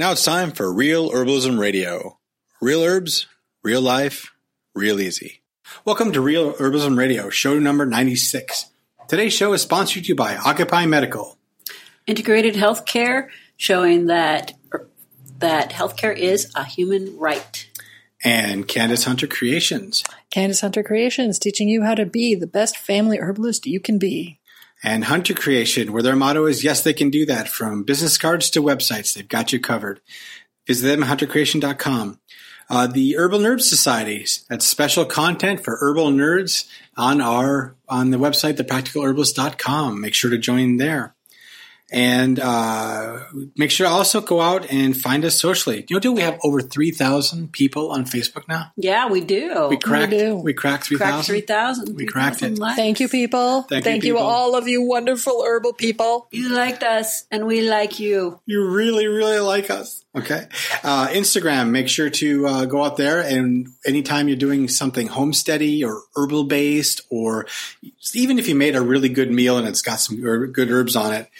Now it's time for Real Herbalism Radio. Real herbs, real life, real easy. Welcome to Real Herbalism Radio, show number 96. Today's show is sponsored to you by Occupy Medical. Integrated healthcare showing that that healthcare is a human right. And Candace Hunter Creations. Candace Hunter Creations, teaching you how to be the best family herbalist you can be. And Hunter Creation, where their motto is yes, they can do that. From business cards to websites, they've got you covered. Visit them at huntercreation.com. Uh, the Herbal Nerds Societies. That's special content for herbal nerds on our on the website, thepracticalherbalist.com. Make sure to join there. And uh, make sure to also go out and find us socially. You know, do we have over three thousand people on Facebook now? Yeah, we do. We cracked. We do. We cracked three Cracked thousand. 3,000. We cracked it. likes. Thank you, people. Thank you, you, people. all of you wonderful herbal people. You liked us, and we like you. You really, really like us. Okay. Uh, Instagram, make sure to uh, go out there and anytime you're doing something homesteady or herbal based, or even if you made a really good meal and it's got some good herbs on it,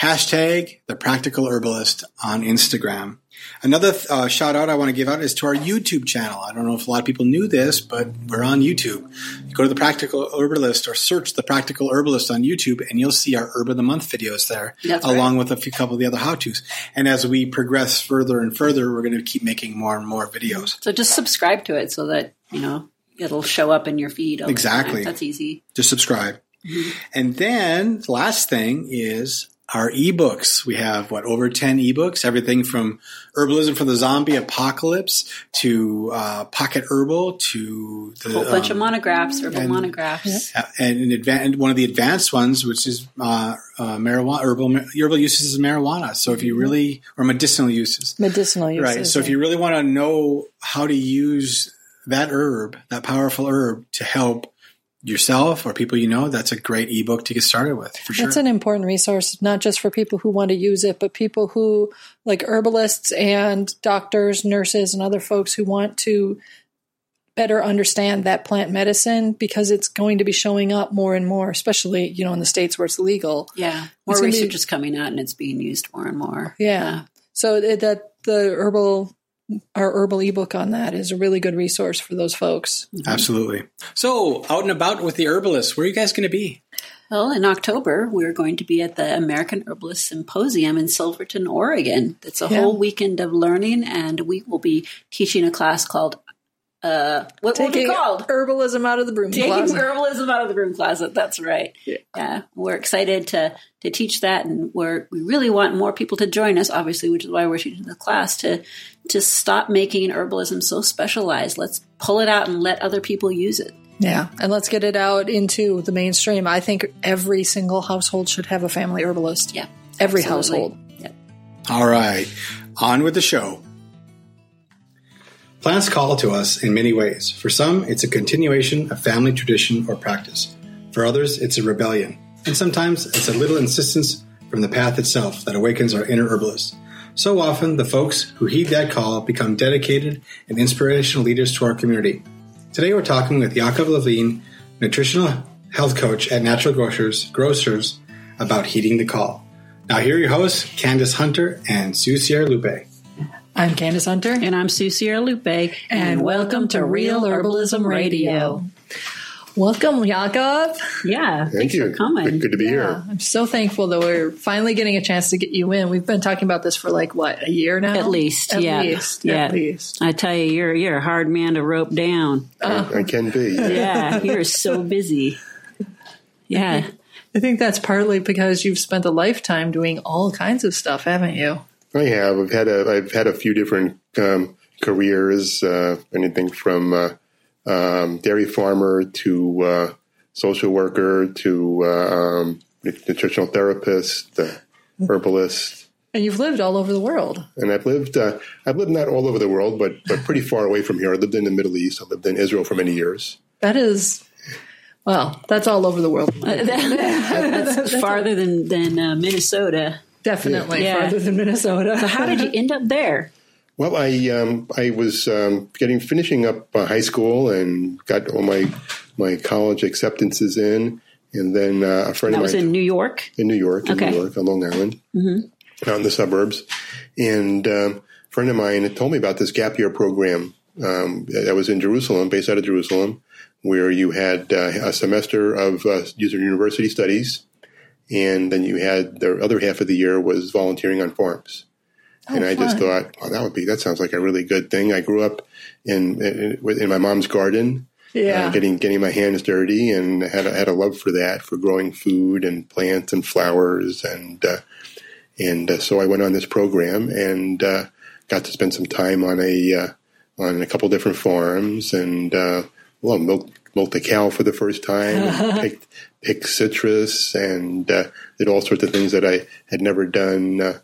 hashtag the practical herbalist on Instagram. Another uh, shout out I want to give out is to our YouTube channel. I don't know if a lot of people knew this, but we're on YouTube. You go to the Practical Herbalist or search the Practical Herbalist on YouTube, and you'll see our Herb of the Month videos there, That's right. along with a few couple of the other how tos. And as we progress further and further, we're going to keep making more and more videos. So just subscribe to it so that, you know, it'll show up in your feed. Exactly. That's easy. Just subscribe. And then the last thing is our ebooks. We have what over 10 ebooks, everything from herbalism for the zombie apocalypse to uh, pocket herbal to the A whole bunch of um, monographs, herbal and- monographs. And an advan- one of the advanced ones, which is uh, uh, marijuana, herbal, herbal uses of marijuana. So if you really, or medicinal uses, Medicinal uses. right? So if you really want to know how to use that herb, that powerful herb, to help yourself or people you know, that's a great ebook to get started with for sure. That's an important resource, not just for people who want to use it, but people who, like herbalists and doctors, nurses, and other folks who want to better understand that plant medicine because it's going to be showing up more and more, especially, you know, in the states where it's legal. Yeah. More It's gonna be- research is coming out and it's being used more and more. Yeah. So that the herbal, our herbal ebook on that is a really good resource for those folks. Mm-hmm. Absolutely. So out and about with the herbalists, where are you guys going to be? Well, in October, we're going to be at the American Herbalist Symposium in Silverton, Oregon. It's a Yeah. whole weekend of learning, and we will be teaching a class called, uh, what will it be Taking called? herbalism out of the broom Taking closet. herbalism out of the broom closet. That's right. Yeah. we're excited to to teach that, and we're we really want more people to join us. Obviously, which is why we're teaching the class to to stop making herbalism so specialized. Let's pull it out and let other people use it. Yeah, and let's get it out into the mainstream. I think every single household should have a family herbalist. Yeah, Every absolutely. household. Yeah. All right, on with the show. Plants call to us in many ways. For some, it's a continuation of family tradition or practice. For others, it's a rebellion. And sometimes it's a little insistence from the path itself that awakens our inner herbalist. So often, the folks who heed that call become dedicated and inspirational leaders to our community. Today, we're talking with Yaakov Levine, nutritional health coach at Natural Grocers, Grocers, about heeding the call. Now, here are your hosts, Candace Hunter and Sue Sierralupe. I'm Candace Hunter. And I'm Sue Sierralupe, and, welcome to Real Herbalism Radio. Welcome, Yaakov. Yeah, Thank thanks you. for coming. Good, good to be Yeah, here. I'm so thankful that we're finally getting a chance to get you in. We've been talking about this for like what a year now, At least, at yeah, least, yeah. at least. I tell you, you're you're a hard man to rope down. I, I can be. Yeah, you're so busy. Yeah, I think that's partly because you've spent a lifetime doing all kinds of stuff, haven't you? I have. I've had a. I've had a few different um, careers. Uh, anything from uh, um, dairy farmer to uh, social worker to uh, um, nutritional therapist, uh, herbalist, And you've lived all over the world. and I've lived. Uh, I've lived not all over the world, but but pretty far away from here. I lived in the Middle East. I lived in Israel for many years. That is, well, that's all over the world. that's farther than than uh, Minnesota. Definitely Yeah. farther than Minnesota. So how did you end up there? Well, I um, I was um, getting finishing up uh, high school and got all my my college acceptances in, and then uh, a friend That of mine was mine in New York. in New York, in Okay. New York, on Long Island. Mm-hmm. out in the suburbs. And um, a friend of mine had told me about this gap year program um, that was in Jerusalem, based out of Jerusalem, where you had uh, a semester of uh, user university studies, and then you had the other half of the year was volunteering on farms. Oh, and I just thought, oh, that would be that sounds like a really good thing. I grew up in in, in my mom's garden, Yeah. uh, getting getting my hands dirty, and had a, had a love for that, for growing food and plants and flowers, and uh, and uh, so I went on this program and uh, got to spend some time on a uh, on a couple different farms, and uh, well, milk milked a cow for the first time, and picked picked citrus, and uh, did all sorts of things that I had never done. Uh,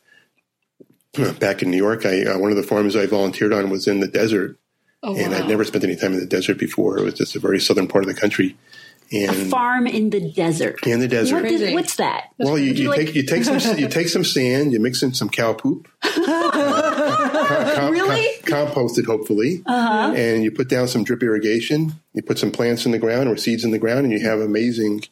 back in New York, I uh, one of the farms I volunteered on was in the desert, oh, and wow. I'd never spent any time in the desert before. It was just a very southern part of the country, A farm in the desert. in the desert. What is, what's that? Well, you, you you like- take you take some you take some sand, you mix in some cow poop, uh, com- Really? com- composted hopefully, Uh-huh. and you put down some drip irrigation. You put some plants in the ground or seeds in the ground, and you have amazing,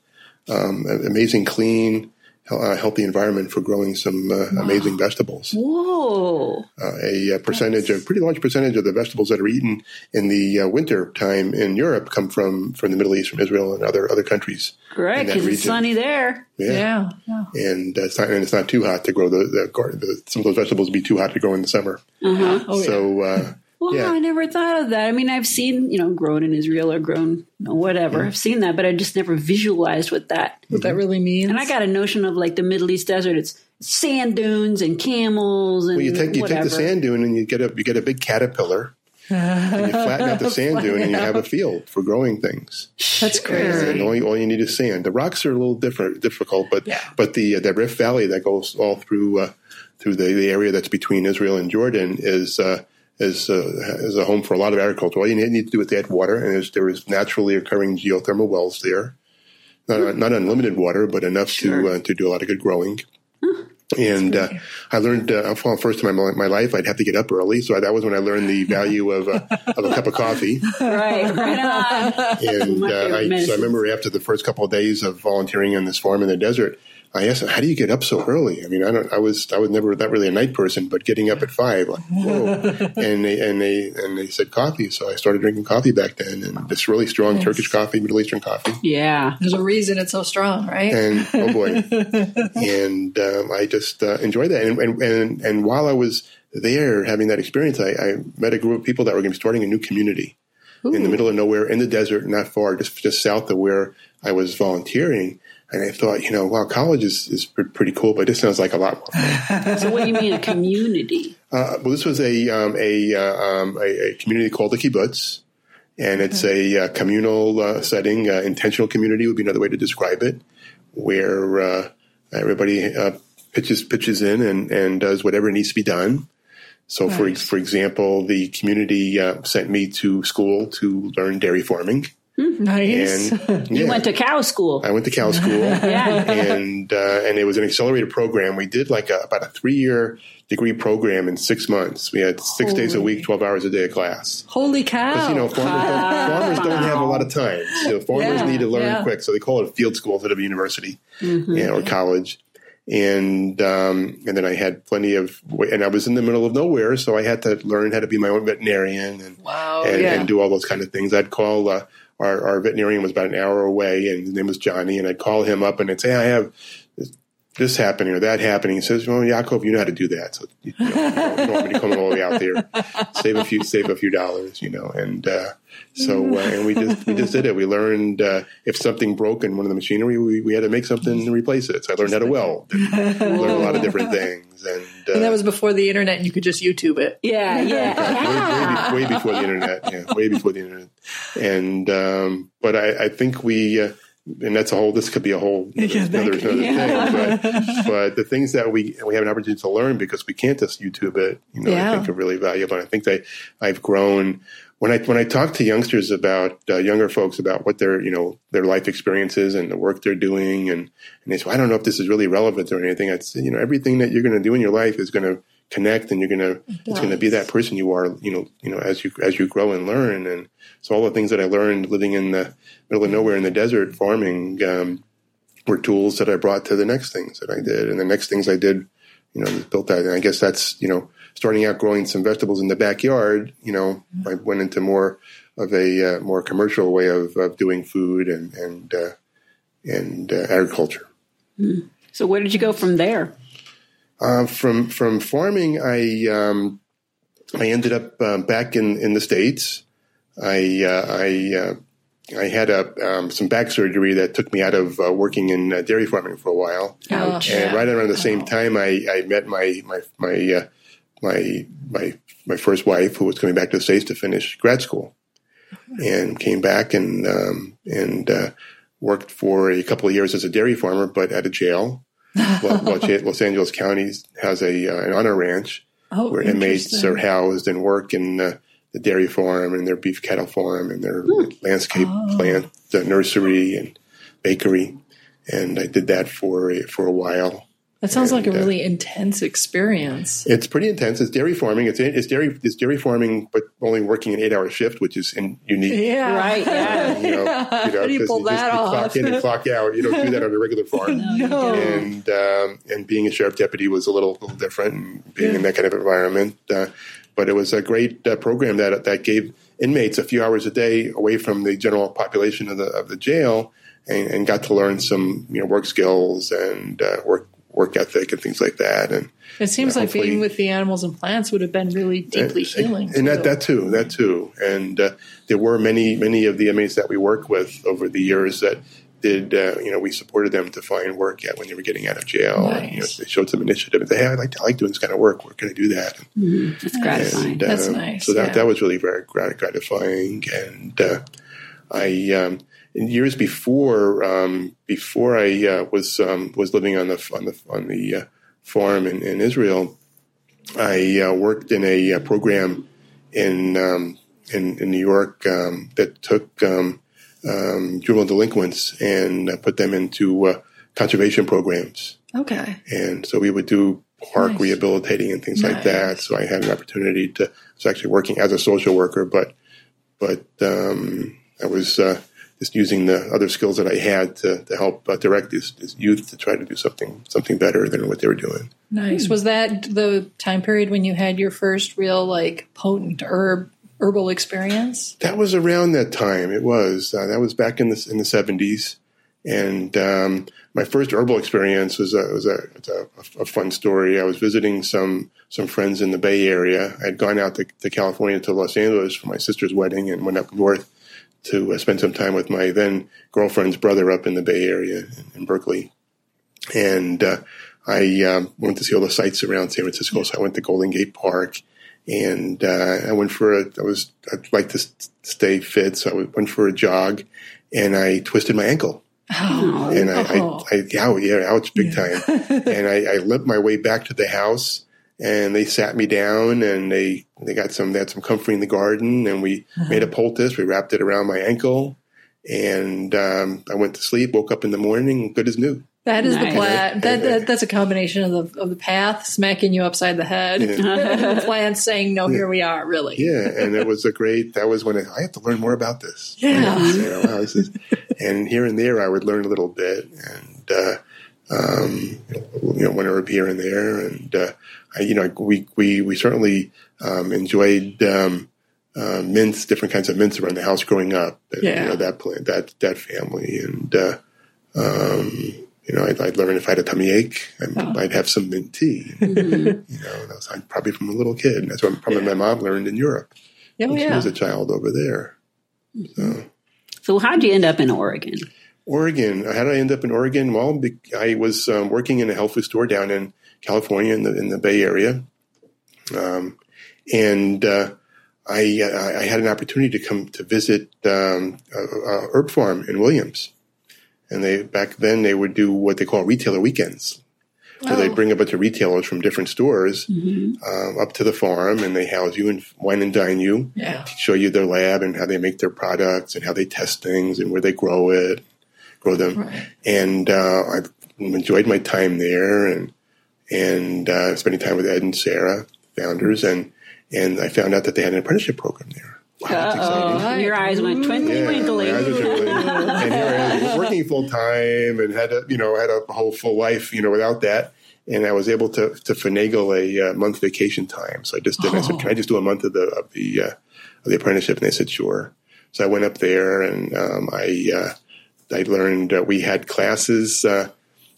um, amazing clean, uh, healthy environment for growing some uh, amazing vegetables. Whoa. Uh, a, uh percentage, a pretty large percentage of the vegetables that are eaten in the uh, winter time in Europe come from from the Middle East, from Israel, and other other countries. That because it's sunny there. yeah. yeah. and uh, it's not and it's not too hot to grow the, the, garden. the some of those vegetables would be too hot to grow in the summer. Uh-huh. Oh, yeah. so uh, Well, Yeah. I never thought of that. I mean, I've seen, you know, grown in Israel or grown, you know, whatever. I've seen that, but I just never visualized what that. what that really means. And I got a notion of like the Middle East desert. It's sand dunes and camels and well, you take you whatever. take the sand dune and you get a you get a big caterpillar. and you flatten out the sand dune and you have a field for growing things. That's crazy. And all you, all you need is sand. The rocks are a little different, difficult, but Yeah. but the uh, the Rift Valley that goes all through uh, through the, the area that's between Israel and Jordan is uh, is uh, is a home for a lot of agriculture. All you need, to do is add water, and there's, there is naturally occurring geothermal wells there. Not, not unlimited water, but enough Sure. to uh, to do a lot of good growing. And uh, I learned uh, for the first time in my, my life I'd have to get up early, so that was when I learned the value of a, of a cup of coffee Right, right on. and uh, I, so. I remember after the first couple of days of volunteering on this farm in the desert, I asked them, "How do you get up so early?" I mean, I don't. I was. I was never not really a night person, but getting up at five, like whoa! and they and they and they said coffee, so I started drinking coffee back then, and this really strong Turkish coffee, Middle Eastern coffee, Yeah. There's a reason it's so strong, right? and oh boy, and um, I just uh, enjoyed that. And, and and and while I was there having that experience, I, I met a group of people that were going to be starting a new community in the middle of nowhere in the desert, not far, just just south of where I was volunteering. And I thought, you know, wow, college is, is pretty cool, but this sounds like a lot more. fun. So what do you mean a community? Uh, well, this was a um, a, uh, um, a a community called the kibbutz, and it's a uh, communal uh, setting. Uh, intentional community would be another way to describe it, where uh, everybody uh, pitches pitches in and, and does whatever needs to be done. So, for for example, the community uh, sent me to school to learn dairy farming, nice. and You went to cow school. I went to cow school Yeah. and uh, and it was an accelerated program. We did like a, about a three year degree program in six months. We had six days a week, twelve hours a day of class. Holy cow. Because you know farmers don't, farmers don't have a lot of time. So farmers Yeah, need to learn yeah. quick. So they call it a field school instead of a university yeah, or college. And um, and then I had plenty of and I was in the middle of nowhere, so I had to learn how to be my own veterinarian and wow. and, yeah. and do all those kind of things. I'd call uh, our, our veterinarian was about an hour away, and his name was Johnny, and I'd call him up and I'd say, "I have this, happening or that happening." He says, "Well, Yaakov, you know how to do that, so you, know, you, don't, you don't want me to come all the way out there, save a few, save a few dollars, you know." And uh, so, uh, and we just we just did it. We learned uh, if something broke in one of the machinery, we, we had to make something to replace it. So I learned how to weld, and learned a lot of different things, and. Uh, and that was before the internet and you could just YouTube it. Yeah, yeah. way, way, way before the internet. Yeah, way before the internet. And um, but I, I think we, uh, and that's a whole. This could be a whole Yeah, that another, another yeah. thing. But, but the things that we we have an opportunity to learn because we can't just YouTube it. You know, Yeah. I think are really valuable. And I think they I've grown. When I when I talk to youngsters about uh, younger folks about what their you know their life experiences and the work they're doing and and they say well, I don't know if this is really relevant or anything. I'd say you know everything that you're going to do in your life is going to connect and you're going to it's going to be that person you are you know you know as you as you grow and learn and so all the things that I learned living in the middle of nowhere in the desert farming um, were tools that I brought to the next things that I did and the next things I did you know, built that. And I guess that's you know, starting out growing some vegetables in the backyard. You know, I went into more of a uh, more commercial way of, of doing food and and uh, and uh, agriculture. So where did you go from there? Uh, from from farming, I um, I ended up uh, back in, in the states. I uh, I uh, I had a um, some back surgery that took me out of uh, working in uh, dairy farming for a while. Ouch. And right around the same time, I, I met my my my uh, my my my first wife, who was coming back to the states to finish grad school, and came back and um, and uh, worked for a couple of years as a dairy farmer, but at a jail. Los Angeles County has a uh, an honor ranch Oh, where inmates are housed and work in uh, the dairy farm and their beef cattle farm and their landscape Oh. plant, the nursery and bakery. And I did that for a, for a while. That sounds like a uh, really intense experience. It's pretty intense. It's dairy farming. It's it's dairy it's dairy farming, but only working an eight hour shift, which is in, unique. Yeah. Right, yeah. You know, you know, How do you 'cause pull just- that you off? Clock in and clock out. You don't do that on a regular farm. No. and um, and being a sheriff deputy was a little, little different, and being in that kind of environment. Uh, but it was a great uh, program that that gave inmates a few hours a day away from the general population of the of the jail, and, and got to learn some you know work skills and uh, work work ethic and things like that. And It seems Yeah, like being with the animals and plants would have been really deeply healing. and that too. that too, that too. And uh, there were many many of the inmates that we worked with over the years that did uh, you know we supported them to find work at when they were getting out of jail. And, you know, they showed some initiative. They, hey, I like I like doing this kind of work. Where can I do that? That's gratifying. And, That's nice, So that yeah. that was really very gratifying. And uh, I um, in years before um, before I uh, was um, was living on the on the on the uh, farm in, in Israel, I uh, worked in a uh, program in um, in, in New York um, that took um, um, juvenile delinquents and uh, put them into uh, conservation programs okay. and so we would do park Nice. rehabilitating and things like that. So I had an opportunity to. I was actually working as a social worker, but but um, I was uh, just using the other skills that I had to, to help uh, direct these, this youth to try to do something something better than what they were doing. Nice. Was that the time period when you had your first real like potent herb herbal experience? That was around that time. It was uh, that was back in the in the seventies, and um, my first herbal experience was a was a, was a, a fun story. I was visiting some some friends in the Bay Area. I'd gone out to, to California to Los Angeles for my sister's wedding, and went up north to uh, spend some time with my then girlfriend's brother up in the Bay Area in, Berkeley, and uh, I um, went to see all the sights around San Francisco. So I went to Golden Gate Park and uh, I went for a. I was I'd like to stay fit, so I went for a jog, and I twisted my ankle, Oh, and I, Oh. I, I ouch, yeah, ouch, big time, and I, I limped my way back to the house, and they sat me down, and they they got some they had some comfrey in the garden, and we made a poultice. We wrapped it around my ankle, and um, I went to sleep. Woke up in the morning, good as new. that is Nice. the plant. That, that that's a combination of the of the path smacking you upside the head, and the plant saying, "No, here we are." Really, Yeah, and it was a great. That was when I, I have to learn more about this. Yeah. You know, wow, this is, and here and there I would learn a little bit, and uh, um, you know, one herb here and there, and uh, I, you know, we we we certainly um, enjoyed um, uh, mints, different kinds of mints around the house growing up. And, Yeah. you know that plant, that that family, and uh, um, you know, I'd, I'd learn if I had a tummy ache, I might have some mint tea. You know, that was probably from a little kid. And that's what probably my mom learned in Europe. oh when She was a child over there. So, So how'd you end up in Oregon? Oregon. How did I end up in Oregon? Well, I was um, working in a health food store down in California in the in the Bay Area, um, and uh, I I had an opportunity to come to visit um, a, a herb farm in Williams, and they back then they would do what they call retailer weekends. So they'd Oh. bring a bunch of retailers from different stores um, up to the farm, and they house you and wine and dine you. Yeah. show you their lab and how they make their products and how they test things and where they grow it, grow them. Right. And uh, I've enjoyed my time there and and uh, spending time with Ed and Sarah, founders, and and I found out that they had an apprenticeship program there. Wow, that's exciting. Oh, your eyes went twinkly Yeah, winkly. my eyes were twinkling. and here I am working full time and had a you know had a whole full life you know without that and I was able to to finagle a uh, month vacation time. So I just did. I said, "Can I just do a month of the of the uh, of the apprenticeship?" And they said, "Sure." So I went up there, and um, I uh, I learned uh, we had classes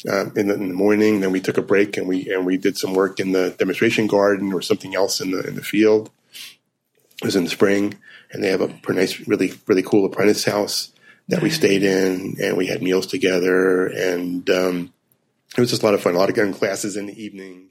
uh, in, the, in, the, morning. Then we took a break, and we and we did some work in the demonstration garden or something else in the in the field. It was in the spring, and they have a pretty nice, really really cool apprentice house that we stayed in, and we had meals together, and um, it was just a lot of fun. A lot of gun classes in the evening.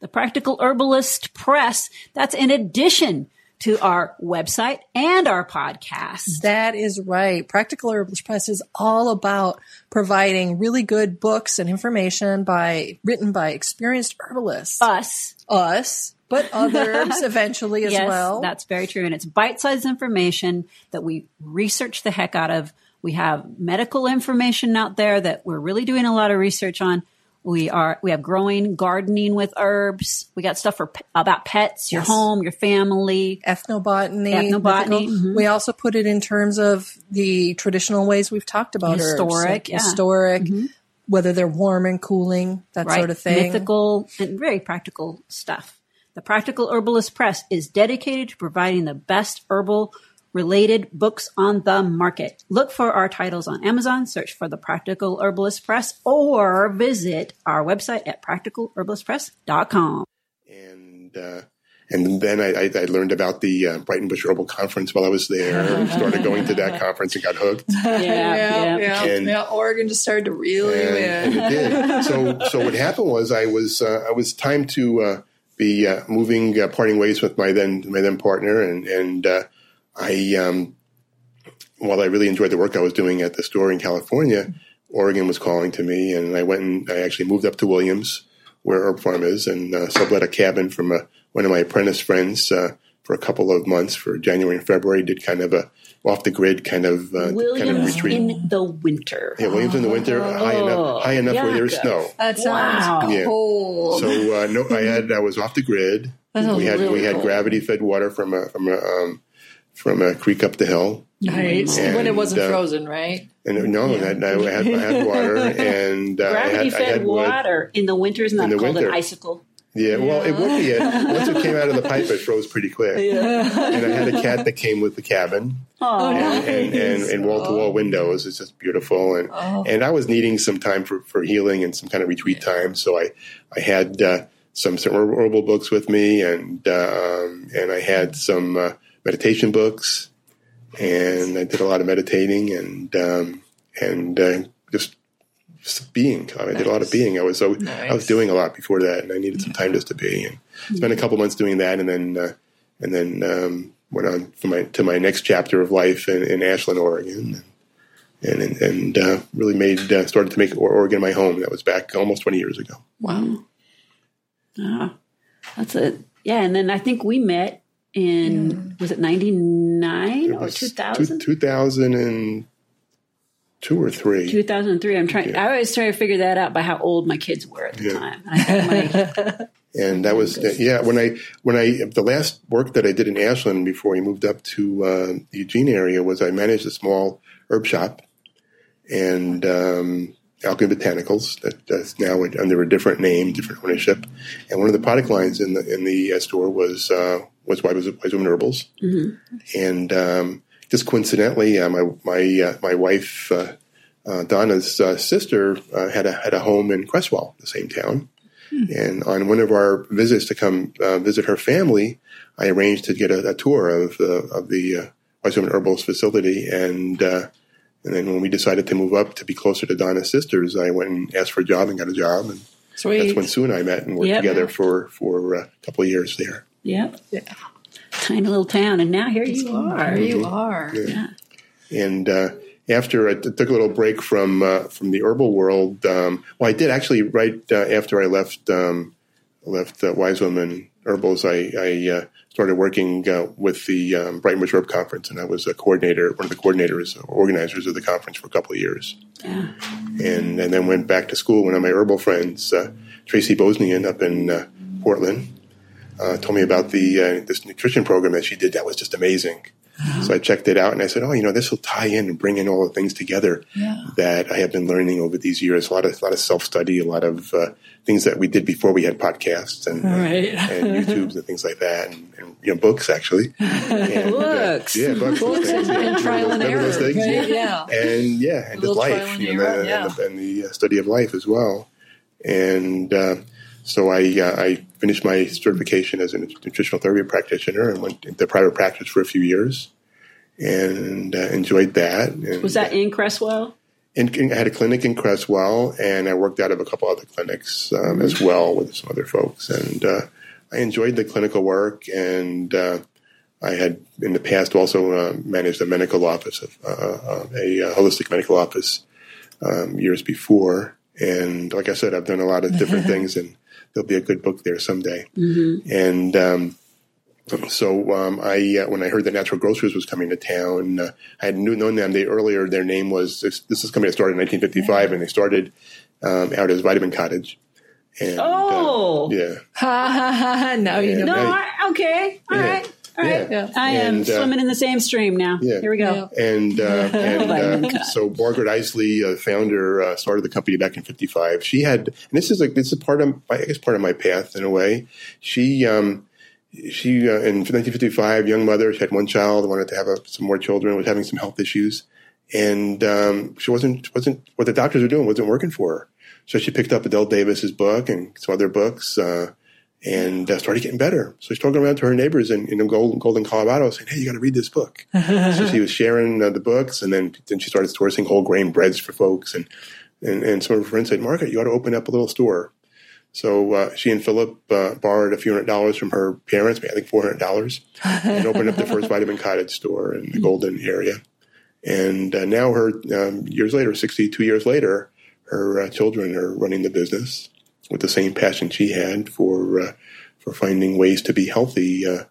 The Practical Herbalist Press, that's in addition to our website and our podcast. That is right. Practical Herbalist Press is all about providing really good books and information by written by experienced herbalists. Us. Us. But others eventually as yes, well. That's very true. And it's bite-sized information that we research the heck out of we have medical information out there that we're really doing a lot of research on. We are we have growing gardening with herbs. We got stuff for about pets, your yes. home, your family, ethnobotany. Ethnobotany. Mm-hmm. We also put it in terms of the traditional ways we've talked about historic, herbs, yeah. historic, mm-hmm. whether they're warm and cooling, that right. sort of thing. Mythical and very practical stuff. The Practical Herbalist Press is dedicated to providing the best herbal related books on the market. Look for our titles on Amazon, search for the Practical Herbalist Press, or visit our website at practicalherbalistpress.com. And, uh, and then I, I, I, learned about the uh, Bush Herbal Conference while I was there. started going to that conference and got hooked. Yeah, yeah, yeah. And, yeah. Oregon just started to really you in. And it did. So, so what happened was I was uh, I was time to uh, be uh, moving, uh, parting ways with my then my then partner, and and uh, I, um, while I really enjoyed the work I was doing at the store in California, Oregon was calling to me, and I went and I actually moved up to Williams, where Herb Pharm is, and uh, sublet a cabin from a, one of my apprentice friends uh, for a couple of months for January and February. Did kind of a off the grid kind of uh, Williams kind of retreat in the winter. Yeah, Williams oh, in the winter, high enough, high enough where there's snow. That sounds wow. yeah. cold. So uh, no, I had I was off the grid. we had really we had gravity fed water from a from a um, from a creek up the hill. Nice. And, when it wasn't uh, frozen, right? And no, yeah. that, I, had, I had water and uh, gravity had, fed water in the winter is not called winter. an icicle. Yeah, well, it would be. It. Once it came out of the pipe, it froze pretty quick. Yeah. And I had a cat that came with the cabin. Oh, and, and, and, and wall-to-wall windows. It's just beautiful. And oh. and I was needing some time for, for healing and some kind of retreat time. So I, I had uh, some, some herbal books with me and, um, and I had some uh, meditation books and I did a lot of meditating and um, and uh, just, just being. I nice. did a lot of being. I was so nice. I was doing a lot before that, and I needed some time just to be. And spent a couple months doing that, and then uh, and then um, went on to my to my next chapter of life in, in Ashland, Oregon. And and, and uh, really made uh, started to make Oregon my home. That was back almost twenty years ago. Wow, ah, that's it. Yeah, and then I think we met in mm. was it 99 or 2000 2002 or 3 2003 i'm trying yeah. i always try to figure that out by how old my kids were at the yeah. time and that was yeah when i when i the last work that i did in ashland before we moved up to uh, the eugene area was i managed a small herb shop and um, Alchemy Botanicals that, that's now under a different name, different ownership. And one of the product lines in the in the store was uh, was Wise, Wise Women Herbals, mm-hmm. and um, just coincidentally, uh, my my uh, my wife uh, uh, Donna's sister had a had a home in Creswell, the same town. Mm-hmm. And on one of our visits to come visit her family, I arranged to get a, a tour of the of the Wise Women Herbals facility and and then when we decided to move up to be closer to Donna's sisters, I went and asked for a job and got a job. And Sweet. that's when Sue and I met and worked yep. together for, for a couple of years there. Yep. Yeah. Tiny little town. And now here you are. Here you are. Yeah. yeah. And uh, after I took a little break from uh, from the herbal world, um, well, I did actually right uh, after I left um, left uh, Wise Women Herbals, I, I uh, started working uh, with the um, Breitenbush Herb Conference, and I was a coordinator, one of the coordinators, organizers of the conference for a couple of years. Yeah. And, and then went back to school. One of my herbal friends, uh, Tracy Bosnian up in uh, Portland, uh, told me about the uh, this nutrition program that she did. That was just amazing. So I checked it out and I said, oh, you know, this will tie in and bring in all the things together Yeah. that I have been learning over these years. A lot of, a lot of self study, a lot of uh, things that we did before we had podcasts and, Right. and YouTubes and things like that, and, and you know, books actually. And, uh, Books. yeah, books, Books and, and trial and error. those things? right? Yeah. Yeah. and yeah, and life, and you know, error, and, the, and the uh, study of life as well. And uh, so I uh, I finished my certification as a nutritional therapy practitioner and went into private practice for a few years, and uh, enjoyed that. And, Was that in Creswell? and, and I had a clinic in Creswell, and I worked out of a couple other clinics um, as well with some other folks. And uh, I enjoyed the clinical work, and uh, I had in the past also uh, managed a medical office, of, uh, uh, a, holistic medical office, um, years before. And like I said, I've done a lot of different things, and there'll be a good book there someday. And um, so um, I, uh, when I heard that Natural Grocers was coming to town, uh, I had knew, known them. They earlier their name was this, this is a company that started in 1955, and they started um, out as Vitamin Cottage. And, uh, Oh. yeah, Ha ha ha ha. Now you know. No, I, okay. all Yeah. right, all right. Yeah. I am And, uh, swimming in the same stream now. Yeah. Here we go. and uh, and uh, so Margaret Isely, uh, founder, uh, started the company back in '55. She had, and this is like this is part of, I guess, part of my path in a way. She. Um, she uh, in 1955, young mother. She had one child. Wanted to have a, some more children. Was having some health issues, and um, she wasn't wasn't what the doctors were doing wasn't working for her. So she picked up Adelle Davis's book and some other books, uh, and uh, started getting better. So she's talking around to her neighbors in, in Golden, Golden, Colorado, saying, "Hey, you got to read this book." so she was sharing uh, the books, and then then she started sourcing whole grain breads for folks, and and, and some of her friends said, "Margaret, you ought to open up a little store." So uh, she and Philip uh, borrowed a few hundred dollars from her parents, I think four hundred dollars, and opened up the first Vitamin Cottage store in the Golden area. And uh, now, her um, years later, sixty-two years later, her uh, children are running the business with the same passion she had for uh, for finding ways to be healthy uh,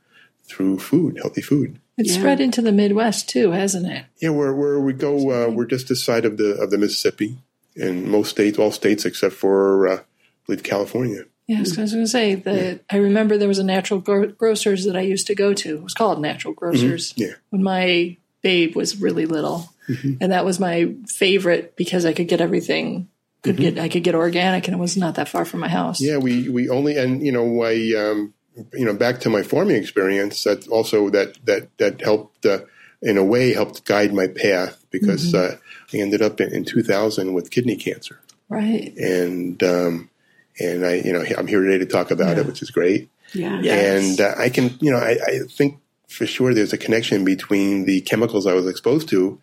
through food, healthy food. It's Yeah. spread into the Midwest too, hasn't it? Yeah, where where we go, uh, we're just this side of the of the Mississippi, in most states, all states except for uh, I believe California. Yes, I was going to say that I remember there was a natural gro- grocers that I used to go to. It was called Natural Grocers Yeah. when my babe was really little, and that was my favorite because I could get everything. Could get I could get organic, and it was not that far from my house. Yeah, we we only and you know I um, you know back to my farming experience that also that that that helped uh, in a way helped guide my path because uh, I ended up in, in 2000 with kidney cancer Right. and um, and I you know I'm here today to talk about it, which is great. Yeah. Yes. And uh, I can, you know, I, I think for sure there's a connection between the chemicals I was exposed to,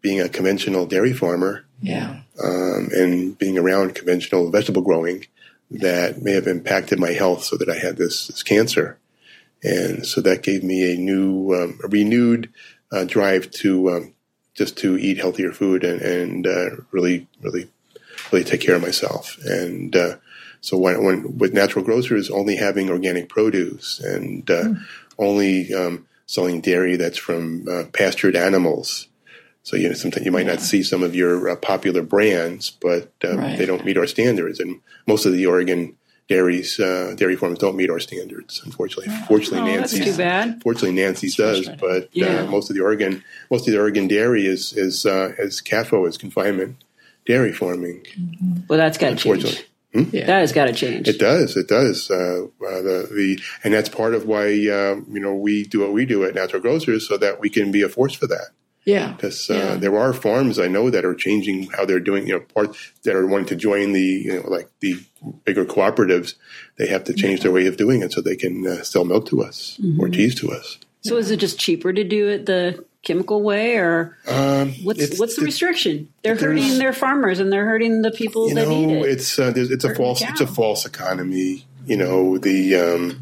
being a conventional dairy farmer, Yeah. um, and being around conventional vegetable growing, that may have impacted my health, so that I had this, this cancer, and so that gave me a new, um, a renewed uh, drive to um, just to eat healthier food and, and uh, really, really, really take care of myself. And uh, so when, when with natural grocers only having organic produce and uh, only um, selling dairy that's from uh, pastured animals. So you know, sometimes you might not see some of your uh, popular brands, but um, Right. they don't meet our standards, and most of the Oregon dairies, uh, dairy farms don't meet our standards. Unfortunately, fortunately, Oh, that's Nancy's too bad. Fortunately, Nancy's does, but Yeah. uh, most of the Oregon, most of the Oregon dairy is is uh, is CAFO is confinement dairy farming. Well, that's got to Unfortunately, change. Yeah. That has got to change. it does. It does. Uh, uh, the the and that's part of why uh, you know we do what we do at Natural Grocers so that we can be a force for that. Yeah. Because uh, Yeah. there are farms I know that are changing how they're doing. You know, part that are wanting to join the you know like the bigger cooperatives. They have to change their way of doing it so they can uh, sell milk to us or cheese to us. so, is it just cheaper to do it the chemical way, or Um, what's what's the it's- restriction? They're hurting their farmers and they're hurting the people you that eat know, it. it's uh, it's a false it's a false economy. You know, the um,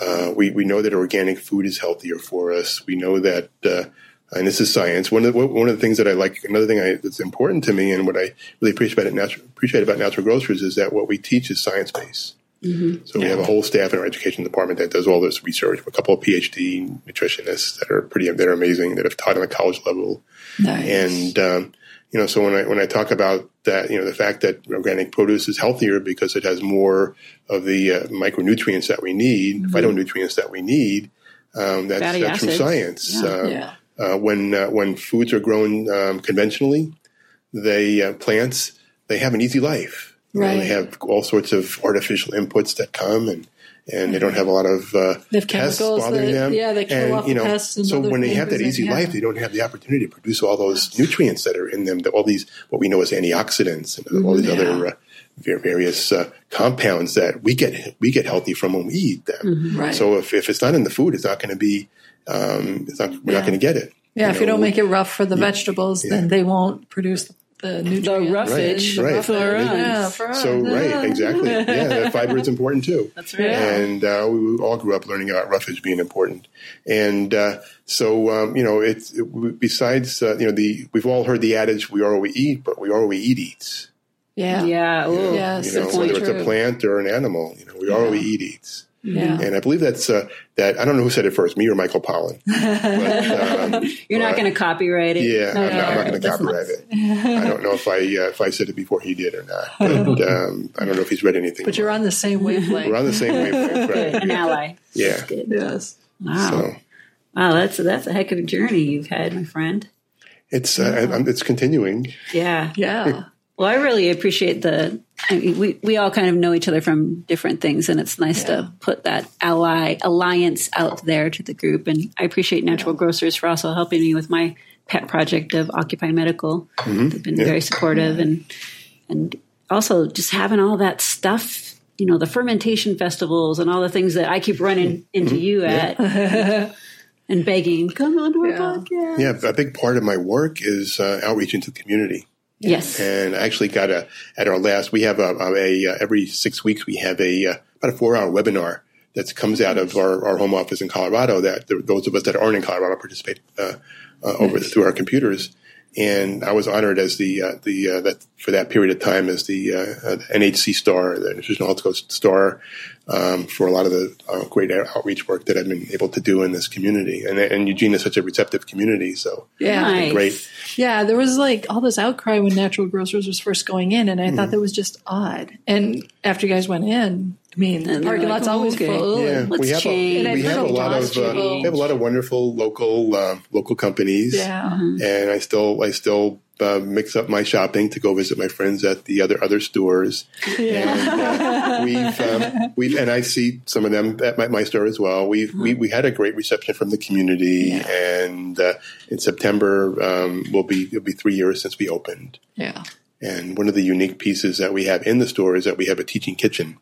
uh, we we know that organic food is healthier for us. We know that, uh, and this is science. One of the, one of the things that I like, another thing I, that's important to me, and what I really appreciate about it, natural, appreciate about natural grocers is that what we teach is science based. Mm-hmm. So we have a whole staff in our education department that does all this research. A couple of PhD nutritionists that are pretty that are amazing that have taught on the college level Nice. and um, you know, so when I when I talk about that, you know, the fact that organic produce is healthier because it has more of the uh, micronutrients that we need, phytonutrients that we need, um, that's that's from science. Yeah. Uh, yeah. Uh, when uh, when foods are grown um, conventionally, they uh, plants they have an easy life. You know, they have all sorts of artificial inputs that come and. And they don't have a lot of uh, They have pests chemicals bothering that- them. yeah, they kill and, off you know, pests and so when they have that easy yeah. life, they don't have the opportunity to produce all those nutrients that are in them. All these what we know as antioxidants and all these Mm-hmm. other uh, various uh, compounds that we get we get healthy from when we eat them. Mm-hmm. Right. So if, if it's not in the food, it's not going to be. Um, it's not, we're not going to get it. Yeah, if you don't make it rough for the vegetables, then they won't produce the nutrients. The roughage Right, right. for us. Yeah, for us. So right, exactly. Yeah, that fiber is important too. That's right. And uh, we all grew up learning about roughage being important. And uh, so um, you know, it's it, besides uh, you know the we've all heard the adage "we are what we eat," but we are what we eat eats. Yeah. Yeah. Ooh. Yeah, You know, the whether point. it's a plant or an animal, you know, we are what we eat eats. Yeah. And I believe that's uh, that. I don't know who said it first, me or Michael Pollan. But, um, You're not going to copyright it. Yeah, I'm not, I'm not going to That's copyright it. I don't know if I uh, if I said it before he did or not. But um, I don't know if he's read anything. But you're on the same wavelength. We're on the same wavelength, Good. right? An ally. Yeah. Good. yes. Wow. So Wow. That's that's a heck of a journey you've had, my friend. it's uh, I'm- it's continuing. Yeah. Yeah. Well, I really appreciate the. I mean, we we all kind of know each other from different things, and it's nice Yeah. to put that ally alliance out there to the group. And I appreciate Natural Grocers for also helping me with my pet project of Occupy Medical. They've been very supportive, and and also just having all that stuff. You know, the fermentation festivals and all the things that I keep running into you at. And begging, come on to our Yeah. podcast. Yeah, a big part of my work is uh, outreach into the community. Yes. And I actually got a at our last we have a, a, a uh, every six weeks we have a uh, about a four hour webinar that comes out of our, our home office in Colorado that th- those of us that aren't in Colorado participate uh, uh, over through our computers. And I was honored as the uh, the uh, that for that period of time as the, the NHC star, the Nutritional Health Coach star, um, for a lot of the uh, great outreach work that I've been able to do in this community. And, and Eugene is such a receptive community, so Yeah. Nice. great. Yeah, there was like all this outcry when Natural Grocers was first going in, and I Mm-hmm. thought that was just odd. And after you guys went in, I mean, the parking like, lot's always okay. full. Yeah, Let's we have change. a, we have a I lot of uh, we have a lot of wonderful local uh, local companies. yeah. and I still I still uh, mix up my shopping to go visit my friends at the other other stores. And uh, we've um, we've and I see some of them at my, my store as well. We've we, we had a great reception from the community, and uh, in September um, will be it'll be three years since we opened. Yeah. And one of the unique pieces that we have in the store is that we have a teaching kitchen.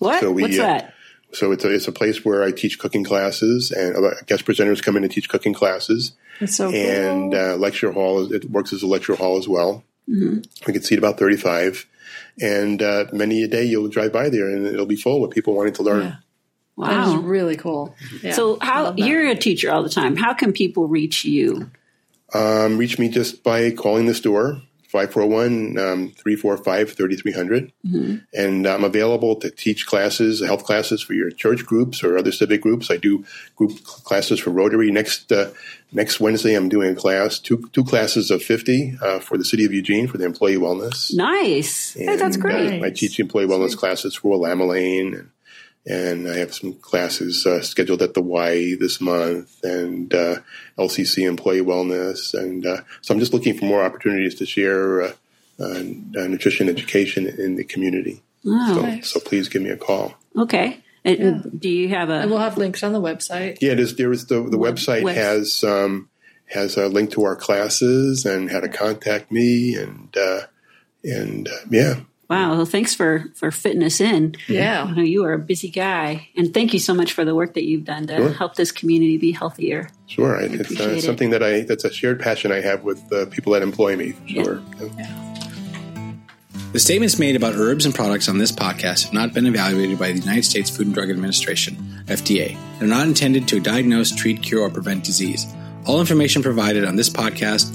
What? So we, What's uh, that? So it's a, it's a place where I teach cooking classes, and uh, guest presenters come in to teach cooking classes It's so and cool. uh, lecture hall. It works as a lecture hall as well. We can seat about thirty-five, and uh, many a day you'll drive by there, and it'll be full with people wanting to learn. Yeah. That is Wow. really cool. Yeah, So how you're a teacher all the time? How can people reach you? Um, reach me just by calling the store. 541-345-3300. And I'm available to teach classes, health classes for your church groups or other civic groups. I do group classes for Rotary. Next uh, next Wednesday, I'm doing a class, two, two classes of 50 uh, for the city of Eugene for the employee wellness. Nice. Hey, that's great. uh, I teach employee wellness classes for Lamelane, and, and I have some classes uh, scheduled at the Y this month, and uh, LCC employee wellness, and uh, so I'm just looking for more opportunities to share uh, uh, uh, nutrition education in the community. Oh, So, nice. so please give me a call. okay. And Do you have And a? we'll have links on the website. Yeah, it is. There is the the Web- website web- has um, has a link to our classes and how to contact me, and uh, and uh, yeah, Wow. Well, thanks for for fitting us in. I Yeah. know you are a busy guy, and thank you so much for the work that you've done to Sure. help this community be healthier. Sure, I, it's uh, it. something that I that's a shared passion I have with the people that employ me. For sure. The statements made about herbs and products on this podcast have not been evaluated by the United States Food and Drug Administration, FDA, and are not intended to diagnose, treat, cure, or prevent disease. All information provided on this podcast